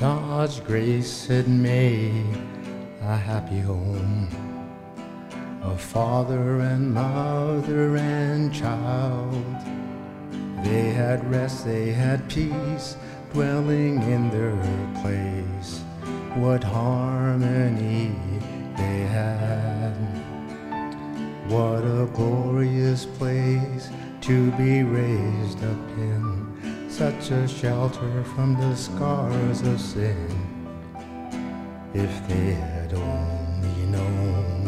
God's grace had made a happy home. A father and mother and child. They had rest, they had peace, dwelling in their place. What harmony they had. What a glorious place to be raised up in, such a shelter from the scars of sin. If they had only known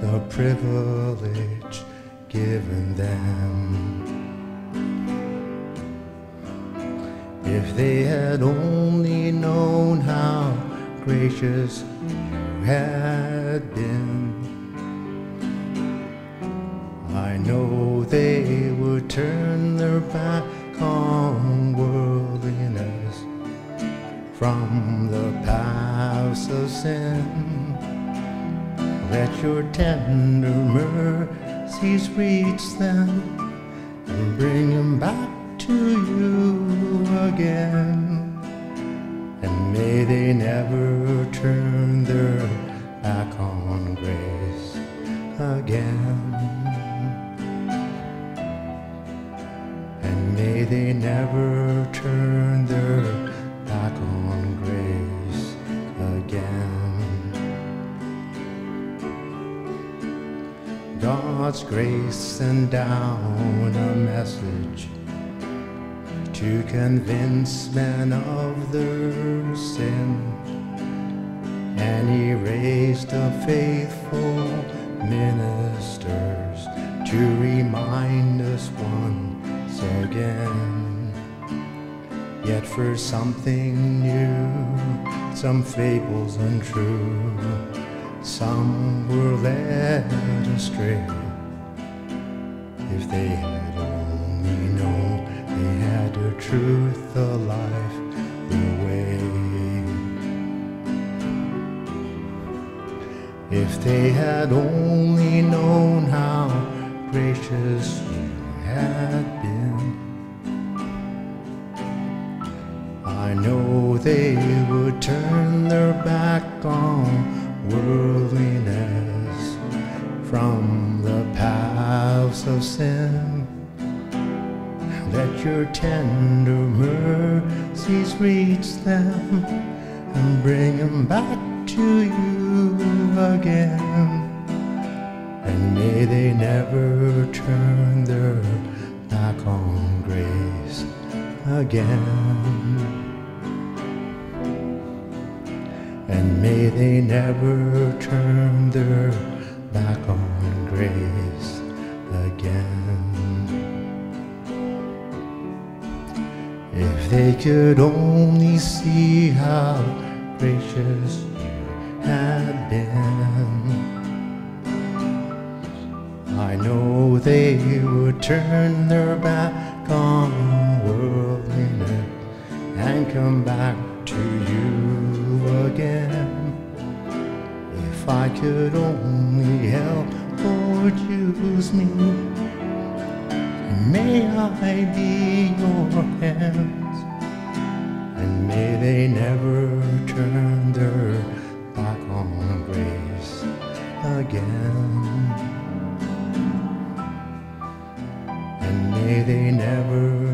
the privilege given them. If they had only known how gracious you had been. I know they would turn their back from the paths of sin. Let your tender mercies reach them and bring them back to you again. And may they never turn their back on grace again. And may they never turn their on grace again. God's grace sent down a message to convince men of their sin. And he raised up faithful ministers to remind us once again. Yet for something new, some fables untrue, some were led astray. If they had only known they had the truth, the life, the way. If they had only known how gracious you had been, they would turn their back on worldliness from the paths of sin. Let your tender mercies reach them and bring them back to you again. And may they never turn their back on grace again. And may they never turn their back on grace again. If they could only see how gracious you had been, I know they would turn their back If I could only help, Lord, use me. May I be your hands, and may they never turn their back on grace again. And may they never